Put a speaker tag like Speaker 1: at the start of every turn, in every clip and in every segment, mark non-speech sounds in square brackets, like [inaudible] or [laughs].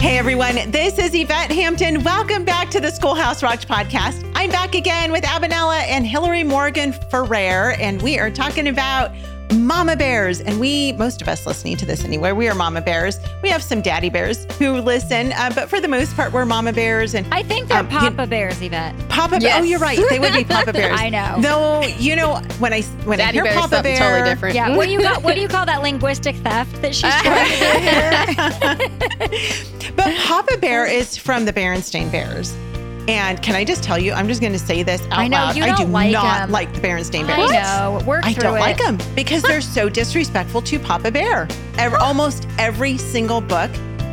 Speaker 1: Hey everyone, this is Yvette Hampton. Welcome back to the Schoolhouse Rocked podcast. I'm back again with Aby Rinella and Hillary Morgan Ferrer, and we are talking about mama bears. And we, most of us listening to this anyway, we are mama bears. We have some daddy bears who listen, uh, but for the most part, we're mama bears. And
Speaker 2: I think they're um, Papa you, Bears, Yvette.
Speaker 1: Papa
Speaker 2: yes.
Speaker 1: Oh, you're right. They would be Papa [laughs] Bears.
Speaker 2: I know.
Speaker 1: Though, you know, when I when
Speaker 3: daddy
Speaker 1: I hear Papa Bear,
Speaker 3: totally different.
Speaker 2: Yeah. What do you call, what do you [laughs] call that linguistic theft that she's [laughs] trying
Speaker 1: to do here? but Papa Bear is from the Berenstain Bears. And can I just tell you, I'm just going to say this out
Speaker 2: I know,
Speaker 1: loud.
Speaker 2: You
Speaker 1: I do
Speaker 2: like
Speaker 1: not
Speaker 2: them.
Speaker 1: like the Berenstain Bears.
Speaker 2: I know. Work
Speaker 1: I don't
Speaker 2: it.
Speaker 1: like them because they're so disrespectful to Papa Bear. Every, almost every single book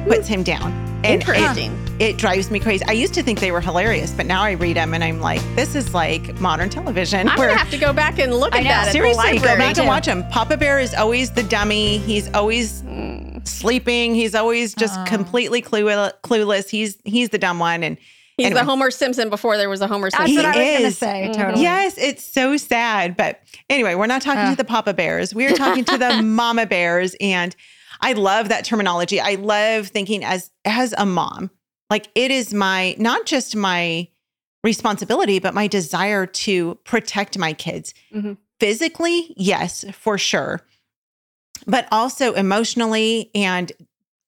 Speaker 1: puts him down.
Speaker 3: And Interesting.
Speaker 1: It, it, drives me crazy. I used to think they were hilarious, but now I read them and I'm like, this is like modern television.
Speaker 3: I'm gonna have to go back and look
Speaker 2: I
Speaker 3: at
Speaker 2: know,
Speaker 3: that.
Speaker 1: Seriously,
Speaker 3: go
Speaker 1: back and watch him. Papa Bear is always the dummy. He's always mm. sleeping. He's always just uh. completely clueless. He's he's the dumb one and
Speaker 3: He's anyway. the Homer Simpson before there was a Homer Simpson.
Speaker 2: That's what I was going to say. Mm-hmm. Totally.
Speaker 1: Yes, it's so sad. But anyway, we're not talking uh. to the Papa Bears. We are talking to the [laughs] Mama Bears, and I love that terminology. I love thinking as as a mom, like it is my not just my responsibility, but my desire to protect my kids mm-hmm. physically. Yes, for sure, but also emotionally and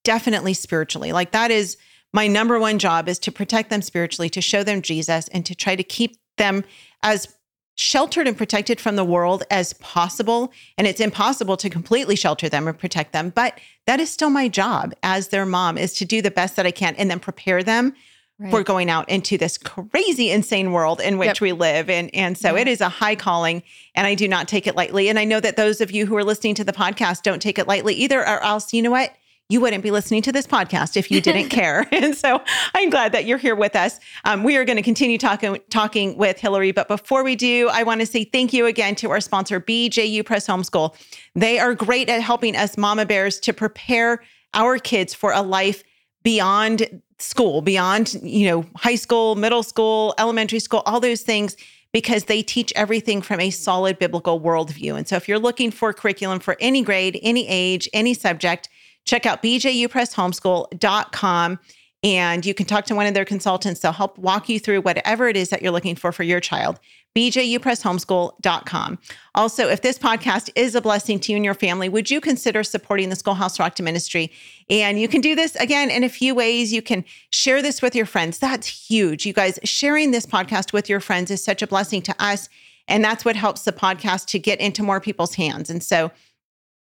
Speaker 1: definitely spiritually. Like that is my number one job is to protect them spiritually, to show them Jesus, and to try to keep them as sheltered and protected from the world as possible. And it's impossible to completely shelter them or protect them, but that is still my job as their mom is to do the best that I can and then prepare them right. for going out into this crazy insane world in which yep. we live and and so yeah. it is a high calling and I do not take it lightly and I know that those of you who are listening to the podcast don't take it lightly either or else you know what you wouldn't be listening to this podcast if you didn't [laughs] care. [laughs] and so I'm glad that you're here with us. Um, we are going to continue talking talking with Hillary, but before we do, I want to say thank you again to our sponsor, BJU Press Homeschool. They are great at helping us mama bears to prepare our kids for a life beyond school, beyond you know high school, middle school, elementary school, all those things because they teach everything from a solid biblical worldview. And so if you're looking for curriculum for any grade, any age, any subject, check out bjupresshomeschool.com and you can talk to one of their consultants. They'll help walk you through whatever it is that you're looking for for your child. bjupresshomeschool.com. Also, if this podcast is a blessing to you and your family, would you consider supporting the Schoolhouse Rocked Ministry? And you can do this again in a few ways. You can share this with your friends. That's huge. You guys, sharing this podcast with your friends is such a blessing to us. And that's what helps the podcast to get into more people's hands. And so,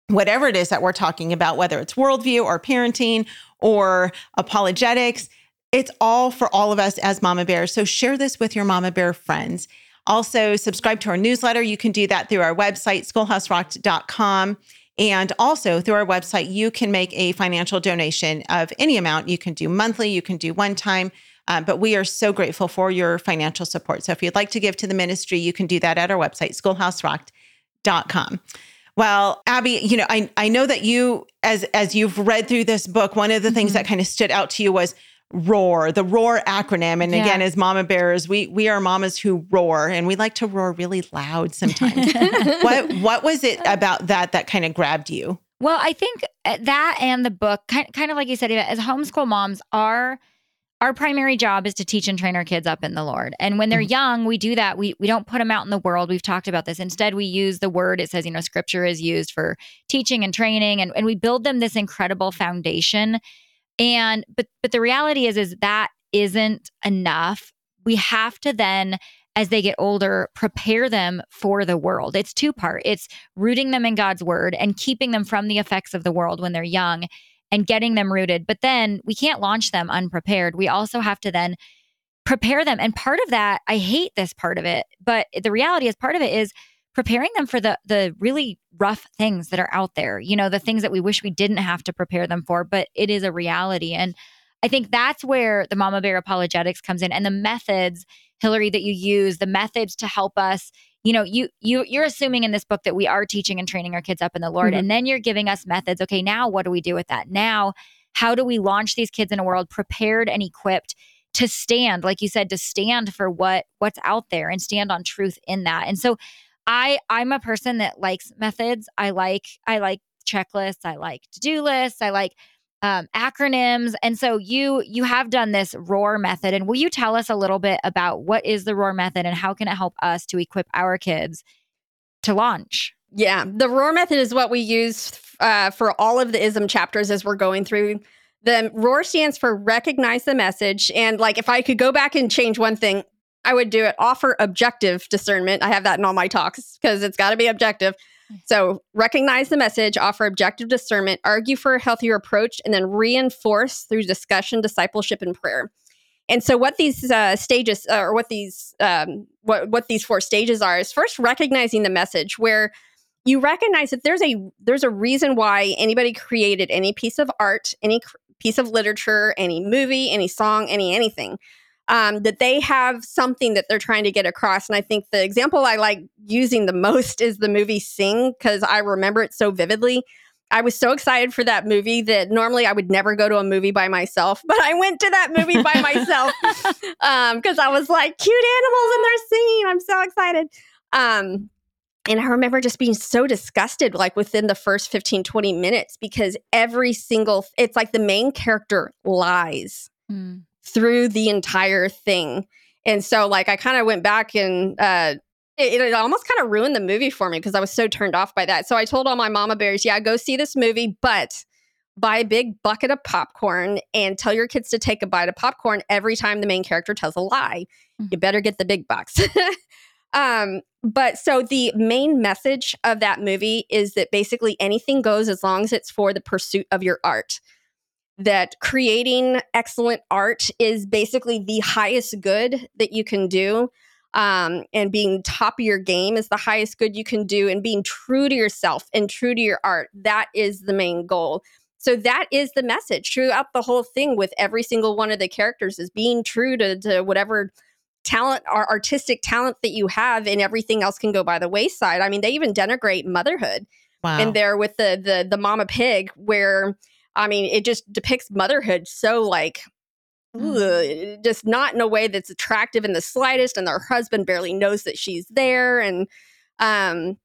Speaker 1: whatever it is that we're talking about, whether it's worldview or parenting or apologetics, it's all for all of us as mama bears. So share this with your mama bear friends. Also, subscribe to our newsletter. You can do that through our website, schoolhouserocked.com. And also through our website, you can make a financial donation of any amount. You can do monthly, you can do one time. Uh, but we are so grateful for your financial support. So if you'd like to give to the ministry, you can do that at our website, schoolhouserocked.com. Well, Abby, you know, I I know that you as as you've read through this book, one of the things mm-hmm. that kind of stood out to you was roar, the roar acronym. And yeah. again, as mama bears, we we are mamas who roar and we like to roar really loud sometimes. [laughs] what what was it about that that kind of grabbed you?
Speaker 2: Well, I think uh, that and the book, kind, kind of like you said, as homeschool moms, are our primary job is to teach and train our kids up in the Lord. And when they're mm-hmm. young, we do that. We we don't put them out in the world. We've talked about this. Instead, we use the word. It says, you know, scripture is used for teaching and training and, and we build them this incredible foundation. And but but the reality is is that isn't enough. We have to then as they get older, prepare them for the world. It's two part. It's rooting them in God's word and keeping them from the effects of the world when they're young and getting them rooted. But then we can't launch them unprepared. We also have to then prepare them. And part of that, I hate this part of it, but the reality is part of it is preparing them for the the really rough things that are out there. You know, the things that we wish we didn't have to prepare them for, but it is a reality. And I think that's where the Mama Bear apologetics comes in and the methods, Hillary, that you use, the methods to help us you know you you you're assuming in this book that we are teaching and training our kids up in the lord mm-hmm. and then you're giving us methods. Okay now what do we do with that? Now how do we launch these kids in a world prepared and equipped to stand like you said to stand for what what's out there and stand on truth in that? And so i i'm a person that likes methods. I like i like checklists. I like to-do lists. I like um, acronyms. And so you you have done this ROAR method. And will you tell us a little bit about what is the ROAR method and how can it help us to equip our kids to launch?
Speaker 3: Yeah, the ROAR method is what we use uh, for all of the ISM chapters as we're going through. The ROAR stands for recognize the message. And like, if I could go back and change one thing, I would do it offer objective discernment. I have that in all my talks because it's got to be objective. So, recognize the message, offer objective discernment, argue for a healthier approach, and then reinforce through discussion, discipleship, and prayer. And so, what these uh, stages, uh, or what these, um, what what these four stages are, is first recognizing the message, where you recognize that there's a there's a reason why anybody created any piece of art, any cr- piece of literature, any movie, any song, any anything um, that they have something that they're trying to get across. And I think the example I like using the most is the movie Sing, because I remember it so vividly. I was so excited for that movie that normally I would never go to a movie by myself, but I went to that movie by [laughs] myself because um, I was like, cute animals and they're singing. I'm so excited. Um, and I remember just being so disgusted, like within the first 15, 20 minutes, because every single, it's like the main character lies. Mm through the entire thing. And so, like, I kind of went back and uh, it, it almost kind of ruined the movie for me because I was so turned off by that. So I told all my mama bears, yeah, go see this movie, but buy a big bucket of popcorn and tell your kids to take a bite of popcorn every time the main character tells a lie. Mm-hmm. You better get the big box. [laughs] um, but so the main message of that movie is that basically anything goes as long as it's for the pursuit of your art that creating excellent art is basically the highest good that you can do. Um, and being top of your game is the highest good you can do, and being true to yourself and true to your art. That is the main goal. So that is the message throughout the whole thing with every single one of the characters is being true to, to whatever talent or artistic talent that you have and everything else can go by the wayside. I mean, they even denigrate motherhood. Wow. And there with the the the mama pig where I mean, it just depicts motherhood so like mm. ugh, just not in a way that's attractive in the slightest and her husband barely knows that she's there and um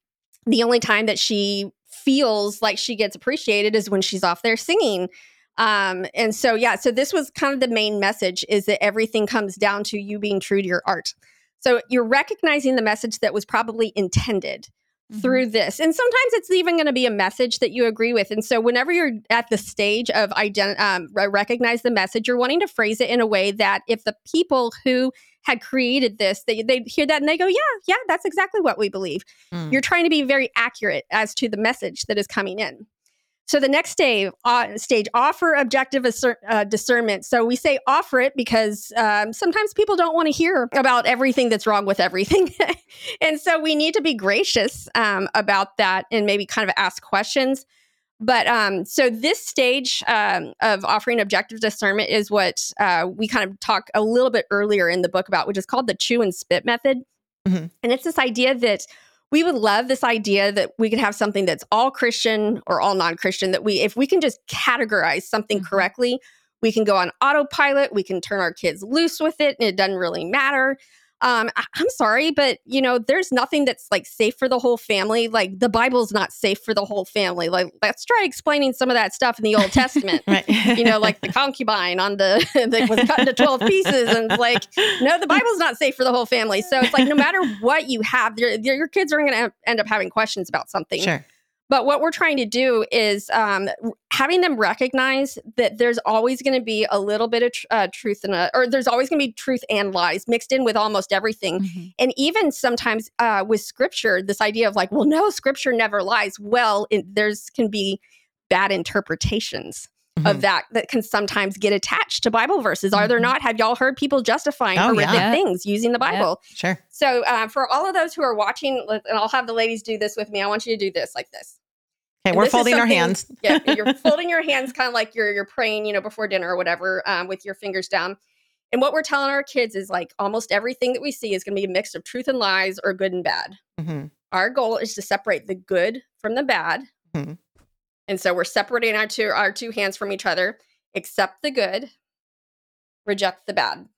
Speaker 3: the only time that she feels like she gets appreciated is when she's off there singing. Um and so yeah so this was kind of the main message is that everything comes down to you being true to your art. So you're recognizing the message that was probably intended mm-hmm. through this. And sometimes it's even going to be a message that you agree with. And so whenever you're at the stage of ident- um, recognize the message, you're wanting to phrase it in a way that if the people who had created this, they, they hear that and they go, yeah, yeah, that's exactly what we believe. Mm. You're trying to be very accurate as to the message that is coming in. So the next day, uh, stage, offer objective assert, uh, discernment. So we say offer it because um, sometimes people don't want to hear about everything that's wrong with everything, [laughs] and so we need to be gracious um, about that and maybe kind of ask questions. But um, so this stage um, of offering objective discernment is what uh, we kind of talk a little bit earlier in the book about, which is called the chew and spit method. Mm-hmm. And it's this idea that we would love this idea that we could have something that's all Christian or all non-Christian that we if we can just categorize something mm-hmm. correctly, we can go on autopilot, we can turn our kids loose with it and it doesn't really matter um, I- am sorry, but you know, there's nothing that's like safe for the whole family. Like the Bible's not safe for the whole family. Like let's try explaining some of that stuff in the Old Testament. [laughs] right. you know, like the concubine on the [laughs] that was cut into 12 pieces, and like, no, the Bible's not safe for the whole family. So it's like no matter what you have, your, your kids are going to end up having questions about something.
Speaker 1: Sure.
Speaker 3: But what we're trying to do is um, having them recognize that there's always going to be a little bit of tr- uh, truth in a, or there's always going to be truth and lies mixed in with almost everything. Mm-hmm. And even sometimes uh, with scripture, this idea of like, well, no, scripture never lies. Well, it, there's can be bad interpretations. Mm-hmm. Of that, that can sometimes get attached to Bible verses. Are there mm-hmm. not? Have y'all heard people justifying oh, horrific yeah. things using the Bible?
Speaker 1: Yeah, sure.
Speaker 3: So, uh, for all of those who are watching, and I'll have the ladies do this with me, I want you to do this like this.
Speaker 1: Okay, we're folding our hands. [laughs]
Speaker 3: yeah, you're [laughs] folding your hands kind of like you're you're praying, you know, before dinner or whatever, um, with your fingers down. And what we're telling our kids is like almost everything that we see is going to be a mix of truth and lies or good and bad. Mm-hmm. Our goal is to separate the good from the bad. Mm-hmm. And so we're separating our two our two hands from each other. Accept the good, reject the bad.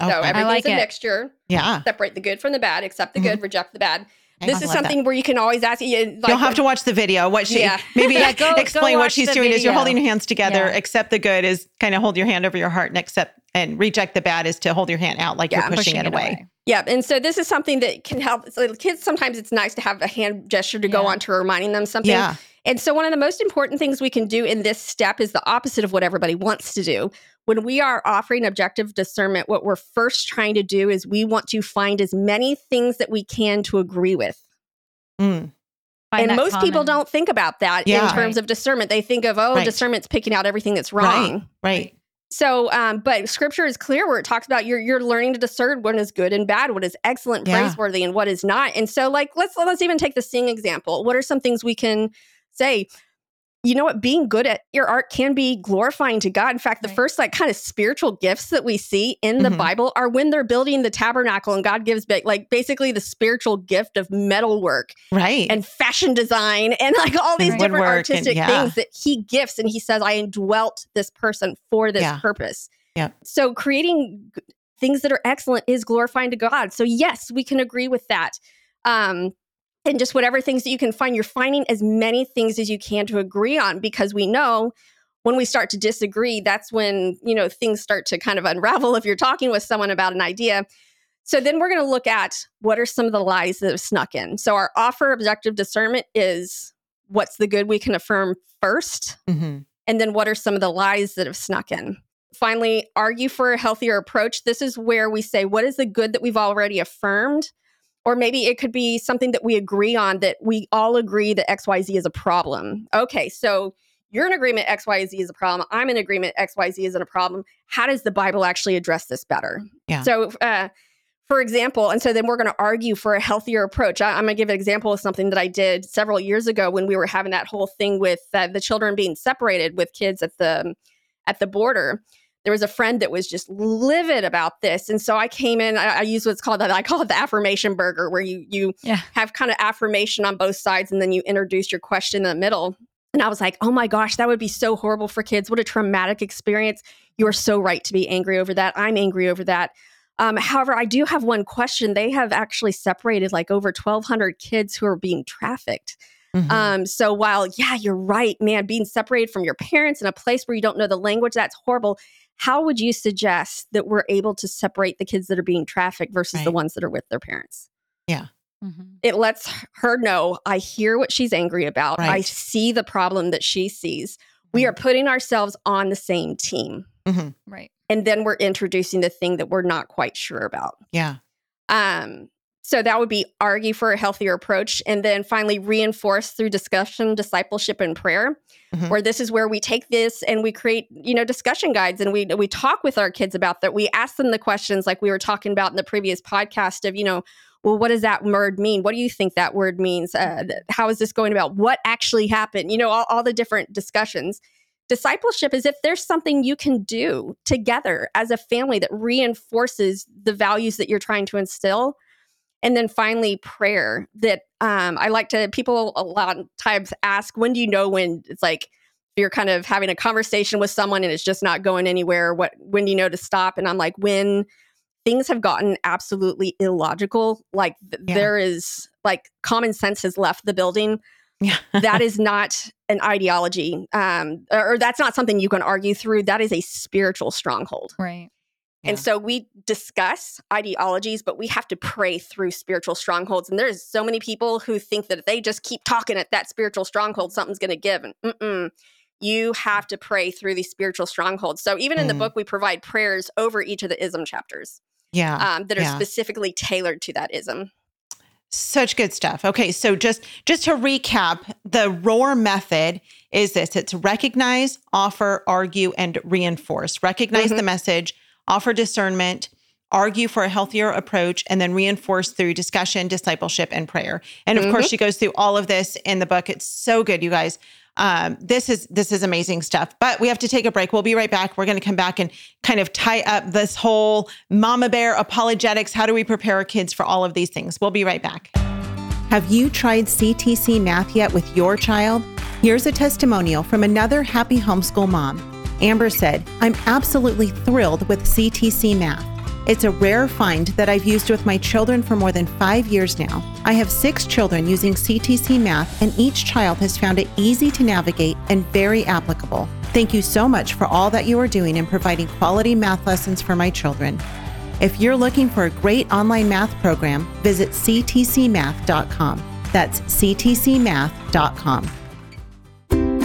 Speaker 3: Okay. So everything's like a it. mixture.
Speaker 1: Yeah.
Speaker 3: Separate the good from the bad, accept the mm-hmm. good, reject the bad. This
Speaker 1: I
Speaker 3: is
Speaker 1: love
Speaker 3: something
Speaker 1: that.
Speaker 3: where you can always ask. You, like,
Speaker 1: You'll have to watch the video. What she
Speaker 3: Yeah. [laughs]
Speaker 1: maybe
Speaker 2: Yeah, go-
Speaker 1: explain
Speaker 2: go
Speaker 1: what she's
Speaker 2: the
Speaker 1: doing is you're holding your hands together.
Speaker 2: Yeah.
Speaker 1: Accept the good is kind of hold your hand over your heart and accept and reject the bad is to hold your hand out like
Speaker 3: Yeah,
Speaker 1: you're pushing, it away.
Speaker 3: Yeah, and so this is something that can help. So kids sometimes it's nice to have a hand gesture to go on to reminding them something.
Speaker 1: Yeah.
Speaker 3: And so one of the most important things we can do in this step is the opposite of what everybody wants to do. When we are offering objective discernment, what we're first trying to do is we want to find as many things that we can to agree with.
Speaker 1: Mm.
Speaker 3: And
Speaker 2: that
Speaker 3: most people don't think about that
Speaker 1: Yeah.
Speaker 3: in terms of discernment. They think of, oh,
Speaker 1: Right.
Speaker 3: discernment's picking out everything that's wrong.
Speaker 1: Right. Right.
Speaker 3: So, um, but scripture is clear where it talks about you're you're learning to discern what is good and bad, what is excellent,
Speaker 1: Yeah.
Speaker 3: praiseworthy, and what is not. And so, like, let's let's even take the sing example. What are some things we can say? You know what? Being good at your art can be glorifying to God. In fact, the
Speaker 2: Right.
Speaker 3: first like kind of spiritual gifts that we see in the
Speaker 1: Mhm.
Speaker 3: Bible are when they're building the tabernacle, and God gives like basically the spiritual gift of metalwork
Speaker 1: Right.
Speaker 3: and fashion design [laughs] and like all these
Speaker 1: And
Speaker 3: different
Speaker 1: woodwork and-
Speaker 3: artistic
Speaker 1: yeah.
Speaker 3: things that he gifts and he says i indwelt this person for this
Speaker 1: Yeah.
Speaker 3: purpose
Speaker 1: Yeah.
Speaker 3: so creating things that are excellent is glorifying to god so yes we can agree with that um and just whatever things that you can find you're finding as many things as you can to agree on because we know when we start to disagree that's when you know things start to kind of unravel if you're talking with someone about an idea so then we're going to look at what are some of the lies that have snuck in. So our offer objective discernment is what's the good we can affirm first,
Speaker 1: Mhm.
Speaker 3: and then what are some of the lies that have snuck in. Finally, argue for a healthier approach. This is where we say what is the good that we've already affirmed, or maybe it could be something that we agree on that we all agree that XYZ is a problem. Okay, so you're in agreement XYZ is a problem. I'm in agreement XYZ isn't a problem. How does the Bible actually address this better?
Speaker 1: Yeah.
Speaker 3: So, uh, for example, and so then we're going to argue for a healthier approach. I, am going to give an example of something that I did several years ago when we were having that whole thing with uh, the children being separated with kids at the at the border. There was a friend that was just livid about this, and so I came in. I, I use what's called that [laughs] I call it the affirmation burger, where you you
Speaker 2: Yeah.
Speaker 3: have kind of affirmation on both sides, and then you introduce your question in the middle. And I was like, oh my gosh, that would be so horrible for kids. What a traumatic experience. You are so right to be angry over that. I'm angry over that. Um, however, I do have one question. They have actually separated like over 1,200 kids who are being trafficked.
Speaker 1: Mhm.
Speaker 3: Um, so while, yeah, you're right, man, being separated from your parents in a place where you don't know the language, that's horrible. How would you suggest that we're able to separate the kids that are being trafficked versus the ones that are with their parents? Yeah.
Speaker 2: Mhm.
Speaker 3: It lets her know I hear what she's angry about. I see the problem that she sees. We
Speaker 1: Mhm.
Speaker 3: are putting ourselves on the same team.
Speaker 1: Mhm.
Speaker 2: Right.
Speaker 3: And then we're introducing the thing that we're not quite sure about.
Speaker 1: Yeah.
Speaker 3: Um, so that would be argue for a healthier approach. And then finally, reinforce through discussion, discipleship, and prayer.
Speaker 1: Mhm.
Speaker 3: Where this is where we take this and we create, you know, discussion guides and we we talk with our kids about that. We ask them the questions like we were talking about in the previous podcast of, you know, well, what does that word mean? What do you think that word means? Uh, th- how is this going about? What actually happened? You know, all, all the different discussions. Discipleship is if there's something you can do together as a family that reinforces the values that you're trying to instill. And then finally, prayer that um, I like to, people a lot of times ask, when do you know when it's like, you're kind of having a conversation with someone and it's just not going anywhere what when do you know to stop and i'm like when things have gotten absolutely illogical like th-
Speaker 1: Yeah.
Speaker 3: there is like common sense has left the building
Speaker 1: Yeah.
Speaker 3: that [laughs] is not an ideology um or, or that's not something you can argue through that is a spiritual stronghold
Speaker 2: Right.
Speaker 3: And so we discuss ideologies, but we have to pray through spiritual strongholds. And there's so many people who think that if they just keep talking at that spiritual stronghold, something's going to give. And mm-mm. you have to pray through these spiritual strongholds. So even in the
Speaker 1: Mm.
Speaker 3: book, we provide prayers over each of the ism chapters
Speaker 1: Yeah.
Speaker 3: um, that are
Speaker 1: yeah.
Speaker 3: specifically tailored to that ism.
Speaker 1: Such good stuff. Okay, so just just to recap, the ROAR method is this: it's recognize, offer, argue, and reinforce. Recognize
Speaker 3: Mhm.
Speaker 1: the message, offer discernment, argue for a healthier approach, and then reinforce through discussion, discipleship, and prayer. And of course, she goes through all of this in the book. It's so good, you guys. Um, this is this is amazing stuff. But we have to take a break. We'll be right back. We're going to come back and kind of tie up this whole mama bear apologetics. How do we prepare our kids for all of these things? We'll be right back. Have you tried CTC math yet with your child? Here's a testimonial from another happy homeschool mom. Amber said, I'm absolutely thrilled with CTC math. It's a rare find that I've used with my children for more than five years now. I have six children using CTC Math, and each child has found it easy to navigate and very applicable. Thank you so much for all that you are doing in providing quality math lessons for my children. If you're looking for a great online math program, visit ctcmath.com. That's ctcmath.com.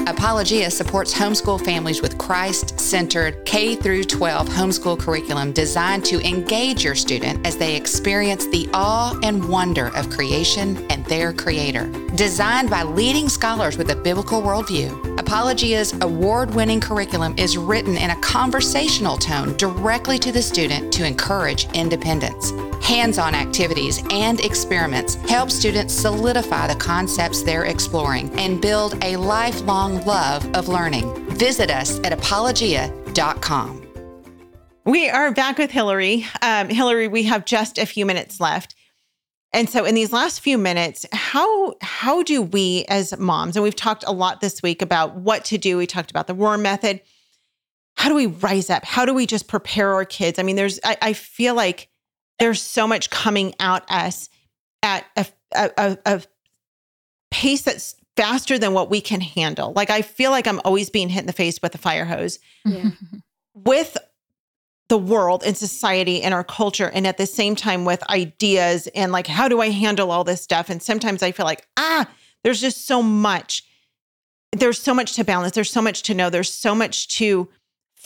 Speaker 4: Apologia supports homeschool families with Christ-centered K through 12 homeschool curriculum designed to engage your student as they experience the awe and wonder of creation and their creator. Designed by leading scholars with a biblical worldview, Apologia's award-winning curriculum is written in a conversational tone directly to the student to encourage independence. Hands-on activities and experiments help students solidify the concepts they're exploring and build a lifelong love of learning. Visit us at apologia.com.
Speaker 1: We are back with Hillary. Um, Hillary, we have just a few minutes left. And so in these last few minutes, how how do we as moms, and we've talked a lot this week about what to do. We talked about the Roar method. How do we rise up? How do we just prepare our kids? I mean, there's I, I feel like there's so much coming out us at a, a, a pace that's faster than what we can handle. Like I feel like I'm always being hit in the face with a fire hose.
Speaker 3: Yeah. [laughs]
Speaker 1: with the world and society and our culture and at the same time with ideas and like how do I handle all this stuff and sometimes I feel like ah there's just so much there's so much to balance there's so much to know there's so much to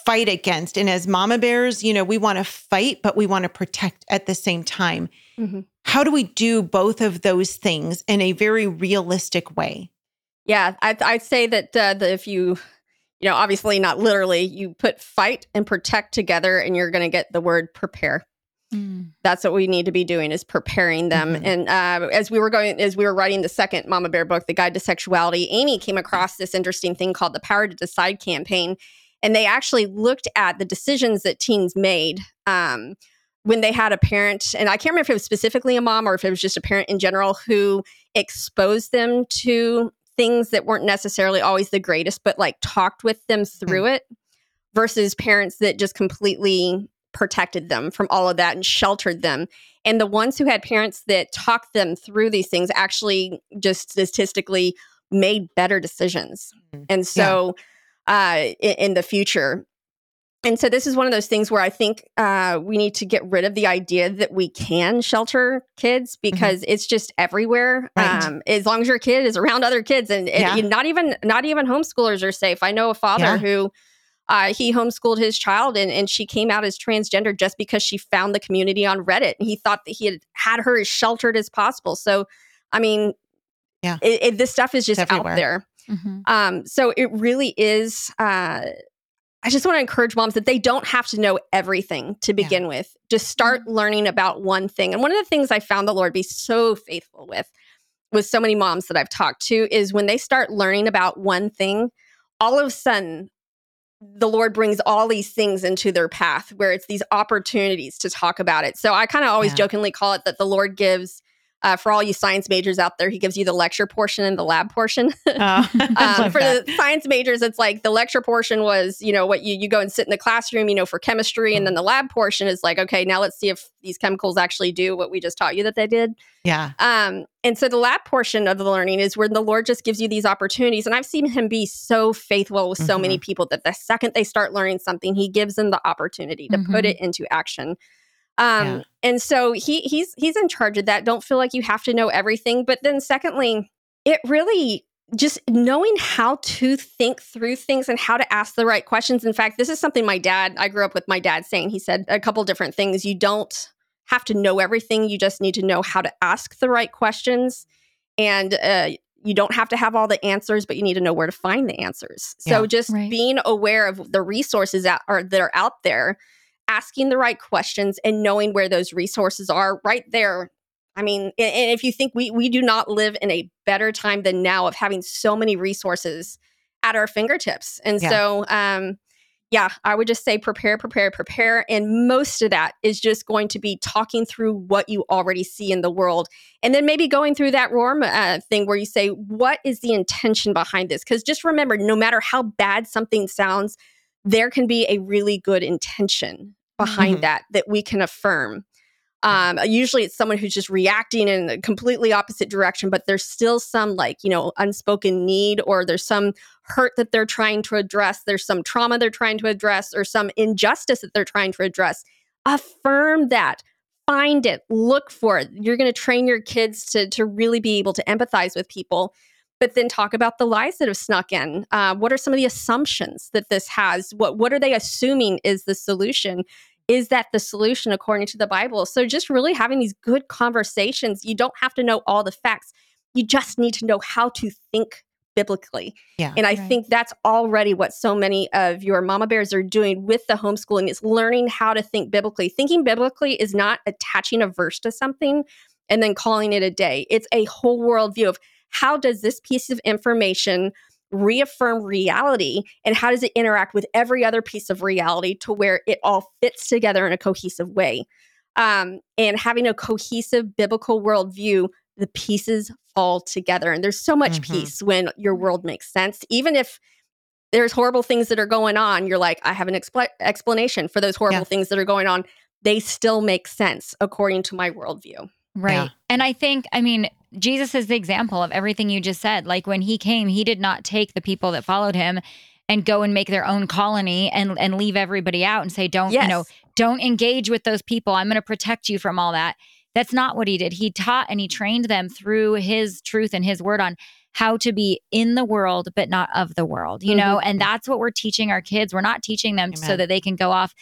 Speaker 1: fight against and as mama bears you know we want to fight but we want to protect at the same time
Speaker 3: Mhm.
Speaker 1: how do we do both of those things in a very realistic way
Speaker 3: Yeah, I, I'd say that uh, the, if you, you know, obviously not literally, you put fight and protect together, and you're going to get the word prepare.
Speaker 2: Mm.
Speaker 3: That's what we need to be doing is preparing them.
Speaker 1: Mhm.
Speaker 3: And uh, as we were going, as we were writing the second Mama Bear book, The Guide to Sexuality, Amy came across this interesting thing called the Power to Decide campaign, and they actually looked at the decisions that teens made. Um, when they had a parent, and I can't remember if it was specifically a mom or if it was just a parent in general who exposed them to things that weren't necessarily always the greatest, but like talked with them through it versus parents that just completely protected them from all of that and sheltered them. And the ones who had parents that talked them through these things actually just statistically made better decisions.
Speaker 1: Mhm.
Speaker 3: And so uh, in, in the future, and so this is one of those things where I think uh, we need to get rid of the idea that we can shelter kids because it's just everywhere.
Speaker 1: Right.
Speaker 3: Um, as long as your kid is around other kids, and, and
Speaker 1: Yeah.
Speaker 3: not even not even homeschoolers are safe. I know a father
Speaker 1: Yeah.
Speaker 3: who uh, he homeschooled his child, and, and she came out as transgender just because she found the community on Reddit, and he thought that he had had her as sheltered as possible. So, I mean,
Speaker 1: Yeah.
Speaker 3: it, it, this stuff is just out there.
Speaker 2: Mhm.
Speaker 3: Um, so it really is. Uh, I just want to encourage moms that they don't have to know everything to begin with. Just start learning about one thing. And one of the things I found the Lord be so faithful with, with so many moms that I've talked to, is when they start learning about one thing, all of a sudden, the Lord brings all these things into their path where it's these opportunities to talk about it. So I kind of always
Speaker 1: Yeah.
Speaker 3: jokingly call it that the Lord gives. Uh, for all you science majors out there, he gives you the lecture portion and the lab portion. [laughs]
Speaker 1: Oh, [laughs]
Speaker 3: um, for
Speaker 1: that.
Speaker 3: the science majors, it's like the lecture portion was, you know, what you you go and sit in the classroom, you know, for chemistry, and then the lab portion is like, okay, now let's see if these chemicals actually do what we just taught you that they did.
Speaker 1: yeah
Speaker 3: Um, and so the lab portion of the learning is where the Lord just gives you these opportunities, and I've seen Him be so faithful with so many people that the second they start learning something, He gives them the opportunity to put
Speaker 2: Mhm.
Speaker 3: it into action. Um,
Speaker 1: Yeah.
Speaker 3: and so he he's he's in charge of that. Don't feel like you have to know everything. But then secondly, it really just knowing how to think through things and how to ask the right questions. In fact, this is something my dad, I grew up with my dad saying, he said a couple different things. You don't have to know everything. You just need to know how to ask the right questions. And uh, you don't have to have all the answers, but you need to know where to find the answers. So
Speaker 1: Yeah.
Speaker 3: just
Speaker 2: Right.
Speaker 3: being aware of the resources that are that are out there, asking the right questions and knowing where those resources are right there. I mean, and, and if you think we we do not live in a better time than now of having so many resources at our fingertips. And
Speaker 1: Yeah.
Speaker 3: so um yeah, I would just say prepare, prepare, prepare. And most of that is just going to be talking through what you already see in the world. And then maybe going through that RORM uh, thing where you say, what is the intention behind this? Because just remember, no matter how bad something sounds, there can be a really good intention behind
Speaker 1: Mhm.
Speaker 3: that that we can affirm. Um, usually it's someone who's just reacting in a completely opposite direction, but there's still some like, you know, unspoken need or there's some hurt that they're trying to address, there's some trauma they're trying to address, or some injustice that they're trying to address. Affirm that. Find it, look for it. You're going to train your kids to, to really be able to empathize with people but then talk about the lies that have snuck in. Uh, what are some of the assumptions that this has? What what are they assuming is the solution? Is that the solution according to the Bible? So just really having these good conversations. You don't have to know all the facts. You just need to know how to think biblically.
Speaker 1: Yeah.
Speaker 3: And I
Speaker 2: Right.
Speaker 3: think that's already what so many of your mama bears are doing with the homeschooling is learning how to think biblically. Thinking biblically is not attaching a verse to something and then calling it a day. It's a whole world view of how does this piece of information reaffirm reality and how does it interact with every other piece of reality to where it all fits together in a cohesive way um, and having a cohesive biblical worldview the pieces fall together and there's so much
Speaker 1: Mhm.
Speaker 3: peace when your world makes sense even if there's horrible things that are going on you're like i have an expl- explanation for those horrible
Speaker 1: Yeah.
Speaker 3: things that are going on they still make sense according to my worldview
Speaker 2: Right.
Speaker 1: Yeah.
Speaker 2: And I think, I mean, Jesus is the example of everything you just said. Like when he came, he did not take the people that followed him and go and make their own colony and and leave everybody out and say, don't,
Speaker 3: yes
Speaker 2: you know, don't engage with those people. I'm going to protect you from all that. That's not what he did. He taught and he trained them through his truth and his word on how to be in the world, but not of the world, you know? Mm-hmm. And that's what we're teaching our kids. We're not teaching them so that they can go off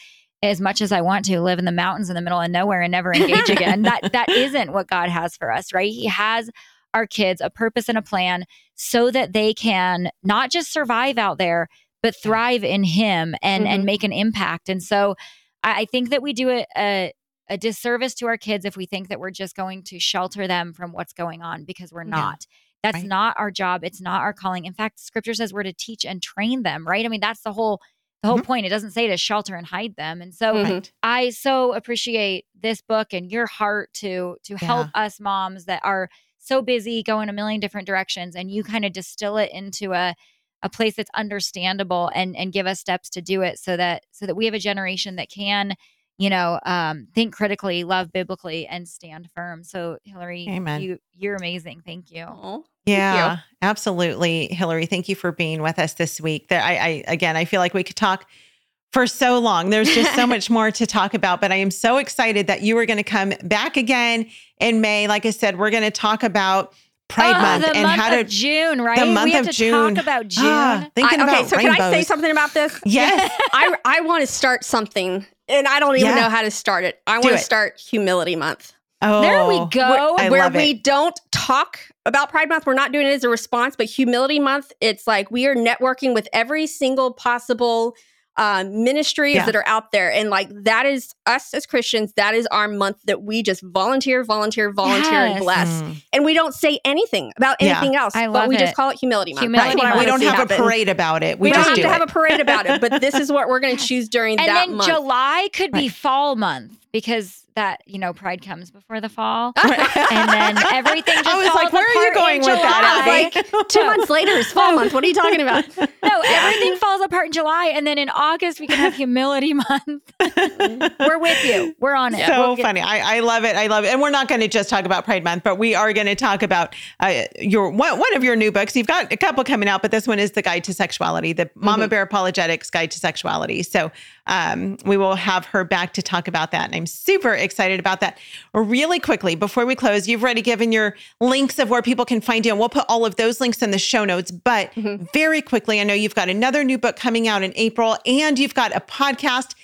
Speaker 2: as much as I want to live in the mountains in the middle of nowhere and never engage again. [laughs] that that isn't what God has for us, right? He has our kids a purpose and a plan so that they can not just survive out there, but thrive in him and and
Speaker 3: Mhm.
Speaker 2: make an impact. And so I, I think that we do a, a a disservice to our kids if we think that we're just going to shelter them from what's going on because we're
Speaker 1: Yeah.
Speaker 2: not. That's
Speaker 1: Right.
Speaker 2: not our job. It's not our calling. In fact, scripture says we're to teach and train them, right? I mean, that's the whole the whole
Speaker 1: Mhm.
Speaker 2: point. It doesn't say to shelter and hide them. And so
Speaker 3: Mhm.
Speaker 2: I so appreciate this book and your heart to to help us moms that are so busy going a million different directions and you kind of distill it into a a place that's understandable and and give us steps to do it so that so that we have a generation that can you know um think critically love biblically and stand firm so hillary
Speaker 1: Amen.
Speaker 2: you you're amazing thank you
Speaker 3: Aw.
Speaker 1: Yeah, absolutely, Hillary. Thank you for being with us this week. There, I, I again, I feel like we could talk for so long. There's just so [laughs] much more to talk about, but I am so excited that you are going to come back again in May. Like I said, we're going to talk about Pride
Speaker 2: Oh,
Speaker 1: Month
Speaker 2: the
Speaker 1: and
Speaker 2: month
Speaker 1: how to
Speaker 2: of June, right?
Speaker 1: The month
Speaker 2: we have
Speaker 1: of
Speaker 2: to
Speaker 1: June.
Speaker 2: talk about June.
Speaker 1: Ah, thinking
Speaker 3: I- okay,
Speaker 1: about
Speaker 3: so can I say something about this? [laughs]
Speaker 1: Yes,
Speaker 3: I I want to start something, and I don't even
Speaker 1: Yeah.
Speaker 3: know how to start it. I want to start Humility Month,
Speaker 1: oh,
Speaker 2: there we go.
Speaker 3: Where we
Speaker 1: it.
Speaker 3: don't talk about Pride Month. We're not doing it as a response, but Humility Month, it's like we are networking with every single possible um, ministries
Speaker 1: Yeah.
Speaker 3: that are out there, and like that is us as Christians. That is our month that we just volunteer, volunteer, volunteer,
Speaker 2: Yes.
Speaker 3: and bless,
Speaker 1: Mm.
Speaker 3: and we don't say anything about
Speaker 1: Yeah.
Speaker 3: anything else.
Speaker 2: I
Speaker 3: but we
Speaker 2: it.
Speaker 3: just call it Humility Month.
Speaker 2: Humility Month.
Speaker 1: we don't have
Speaker 3: happen.
Speaker 1: a parade about it. We,
Speaker 3: We,
Speaker 1: just
Speaker 3: don't have
Speaker 1: do
Speaker 3: to
Speaker 1: it.
Speaker 3: have a parade about it, but this is what we're going [laughs] to choose during
Speaker 2: and
Speaker 3: that
Speaker 2: then
Speaker 3: month.
Speaker 2: July could be fall month because that you know Pride comes before the fall, [laughs] and then everything just falls apart.
Speaker 1: I was
Speaker 2: falls
Speaker 1: like, where are you going
Speaker 2: in
Speaker 1: with that,
Speaker 2: July.
Speaker 1: Abby? [laughs]
Speaker 3: Two months later is fall month. What are you talking about? [laughs]
Speaker 2: No, everything falls apart in July, and then in August we can have Humility Month. We're with you. We're on it.
Speaker 1: So
Speaker 2: We'll get-
Speaker 1: funny. I, I love it. I love it. And we're not going to just talk about Pride Month, but we are going to talk about uh, your one, one of your new books. You've got a couple coming out, but this one is the Guide to Sexuality, the Mama Bear Apologetics Guide to Sexuality. So um, we will have her back to talk about that, and I'm super excited about that. Really quickly before we close, you've already given your links of where people can find you, and we'll put all of those links in the show notes. But very quickly, I know you've got another new book coming out in April, and you've got a podcast.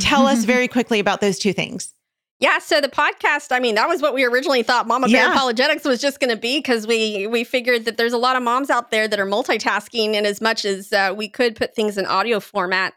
Speaker 1: Tell us [laughs] very quickly about those two things.
Speaker 3: Yeah, so the podcast, I mean, that was what we originally thought Mama Bear
Speaker 1: Yeah.
Speaker 3: Apologetics was just going to be because we we figured that there's a lot of moms out there that are multitasking, and as much as uh, we could put things in audio format,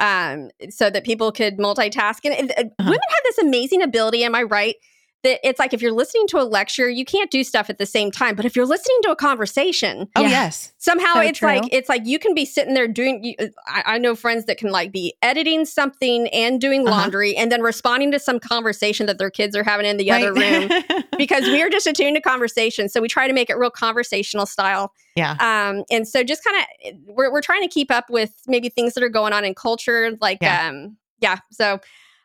Speaker 3: um, so that people could multitask. And, and, uh,
Speaker 1: Uh-huh.
Speaker 3: women have this amazing ability. Am I right? That it's like if you're listening to a lecture, you can't do stuff at the same time. But if you're listening to a conversation,
Speaker 1: Oh,
Speaker 2: Yeah.
Speaker 1: yes.
Speaker 3: somehow
Speaker 2: So
Speaker 3: it's
Speaker 2: true.
Speaker 3: like it's like you can be sitting there doing you- I, I know friends that can like be editing something and doing
Speaker 1: Uh-huh.
Speaker 3: laundry and then responding to some conversation that their kids are having in the other room [laughs] because we are just attuned to conversation so we try to make it real conversational style
Speaker 1: yeah.
Speaker 3: um and so just kind of we're, we're trying to keep up with maybe things that are going on in culture like
Speaker 1: Yeah.
Speaker 3: um yeah so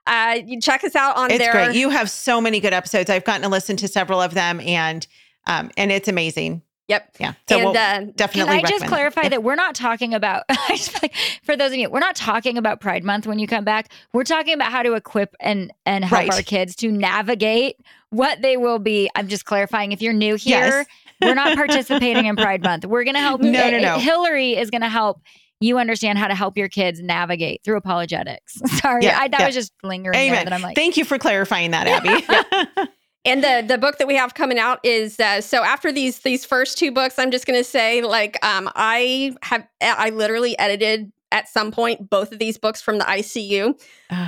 Speaker 3: uh, you check us out on
Speaker 1: It's
Speaker 3: there.
Speaker 1: great. You have so many good episodes. I've gotten to listen to several of them, and um, and it's amazing.
Speaker 3: Yep.
Speaker 1: Yeah. So
Speaker 3: and
Speaker 1: we'll
Speaker 3: uh,
Speaker 1: definitely.
Speaker 2: Can I just clarify
Speaker 1: Yeah.
Speaker 2: that we're not talking about, [laughs] I just feel like for those of you, we're not talking about Pride Month when you come back. We're talking about how to equip and and help
Speaker 1: Right.
Speaker 2: our kids to navigate what they will be. I'm just clarifying. If you're new here,
Speaker 1: Yes.
Speaker 2: we're not [laughs] participating in Pride Month. We're going to help.
Speaker 1: No, no, no.
Speaker 2: Hillary is going to help you understand how to help your kids navigate through apologetics. [laughs] Sorry,
Speaker 1: Yeah,
Speaker 2: I, that
Speaker 1: yeah.
Speaker 2: was just lingering there.
Speaker 1: Amen.
Speaker 2: That I'm like,
Speaker 1: Thank you for clarifying that, Abby. [laughs] [laughs]
Speaker 3: And the the book that we have coming out is uh, so after these these first two books, I'm just going to say like um, I have I literally edited at some point both of these books from the ICU.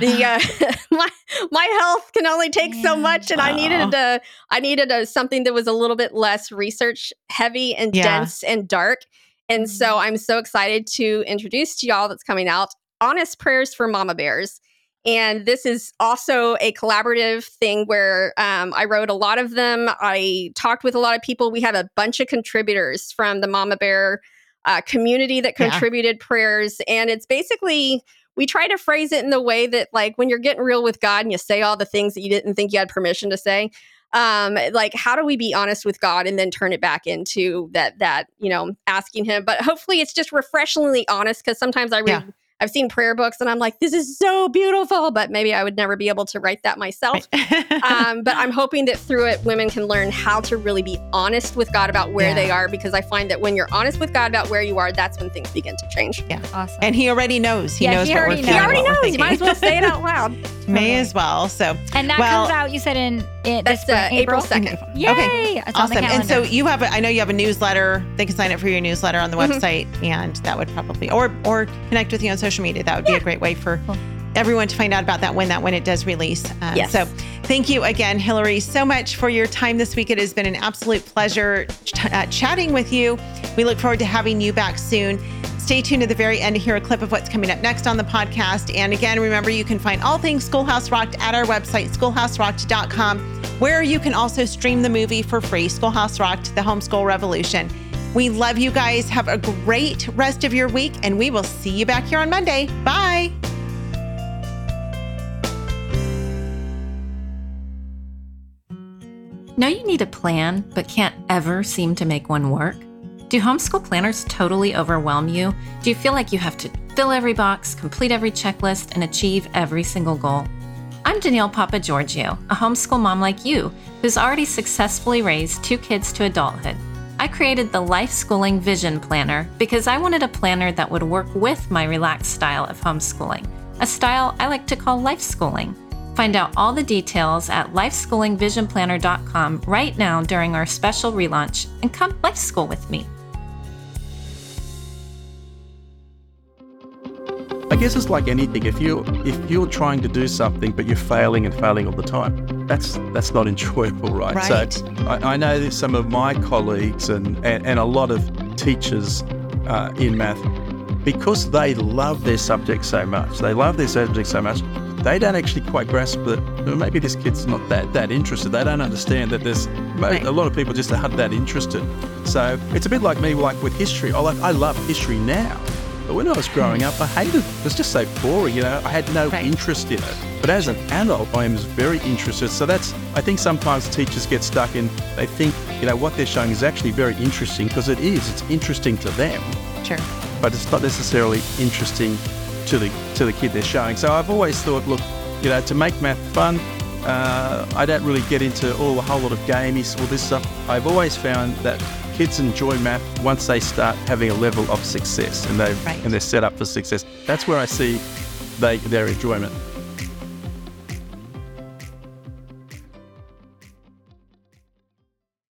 Speaker 3: The uh, my my health can only take so much, and I needed a I needed a something that was a little bit less research heavy and
Speaker 1: Yeah.
Speaker 3: dense and dark. And so I'm so excited to introduce to y'all that's coming out Honest Prayers for Mama Bears. And this is also a collaborative thing where um, I wrote a lot of them. I talked with a lot of people. We have a bunch of contributors from the Mama Bear uh, community that
Speaker 1: Yeah.
Speaker 3: contributed prayers. And it's basically, we try to phrase it in the way that, like, when you're getting real with God and you say all the things that you didn't think you had permission to say, um like how do we be honest with god and then turn it back into that that you know asking him but hopefully it's just refreshingly honest because sometimes i read
Speaker 1: Yeah.
Speaker 3: i've seen prayer books and i'm like this is so beautiful but maybe i would never be able to write that myself [laughs] um, but i'm hoping that through it women can learn how to really be honest with god about where
Speaker 1: Yeah.
Speaker 3: they are because i find that when you're honest with god about where you are that's when things begin to change Yeah,
Speaker 2: awesome.
Speaker 1: and he already knows. He
Speaker 2: Yeah,
Speaker 1: knows
Speaker 2: he
Speaker 1: what we're
Speaker 2: already
Speaker 1: feeling.
Speaker 3: he already knows you might as well say it out [laughs] loud
Speaker 1: May as well. So
Speaker 2: and that
Speaker 1: well-
Speaker 2: comes out. You said in, in
Speaker 3: that's
Speaker 2: this
Speaker 3: uh, april 2nd
Speaker 2: Yay!
Speaker 1: Okay.
Speaker 2: It's on the
Speaker 1: awesome. And so you have, a, I know you have a newsletter. They can sign up for your newsletter on the
Speaker 3: Mhm.
Speaker 1: website, and that would probably, or or connect with you on social media. That would be a great way for
Speaker 2: Cool.
Speaker 1: everyone to find out about that when that when it does release. Um,
Speaker 3: Yes.
Speaker 1: So thank you again, Hillary, so much for your time this week. It has been an absolute pleasure ch- uh, chatting with you. We look forward to having you back soon. Stay tuned to the very end to hear a clip of what's coming up next on the podcast. And again, remember you can find all things Schoolhouse Rocked at our website, schoolhouserocked.com, where you can also stream the movie for free, Schoolhouse Rocked, The Homeschool Revolution. We love you guys. Have a great rest of your week, and we will see you back here on Monday. Bye.
Speaker 5: Know you need a plan, but can't ever seem to make one work? Do homeschool planners totally overwhelm you? Do you feel like you have to fill every box, complete every checklist, and achieve every single goal? I'm Danielle Papa Giorgio, a homeschool mom like you who's already successfully raised two kids to adulthood. I created the Life Schooling Vision Planner because I wanted a planner that would work with my relaxed style of homeschooling, a style I like to call life schooling. Find out all the details at lifeschoolingvisionplanner.com right now during our special relaunch and come life school with me.
Speaker 6: I guess it's like anything. If you if you're trying to do something but you're failing and failing all the time, that's that's not [laughs] enjoyable, right?
Speaker 1: Right.
Speaker 6: So I, I know that some of my colleagues and and, and a lot of teachers uh, in math, because they love their subject so much, they love their subject so much, they don't actually quite grasp that well, maybe this kid's not that that interested. They don't understand that there's
Speaker 1: Right.
Speaker 6: a lot of people just aren't that interested. So it's a bit like me, like with history. I like I love history now. But when I was growing up, I hated it. It was just so boring, you know. I had no
Speaker 1: Right.
Speaker 6: interest in it. But as an adult, I am very interested. So that's, I think sometimes teachers get stuck in, they think, you know, what they're showing is actually very interesting because it is. It's interesting to them,
Speaker 1: Sure.
Speaker 6: but it's not necessarily interesting to the to the kid they're showing. So I've always thought, look, you know, to make math fun, uh, I don't really get into all a whole lot of gamey, all this stuff. I've always found that kids enjoy math once they start having a level of success and they
Speaker 1: Right.
Speaker 6: and they're set up for success. That's where I see they, their enjoyment.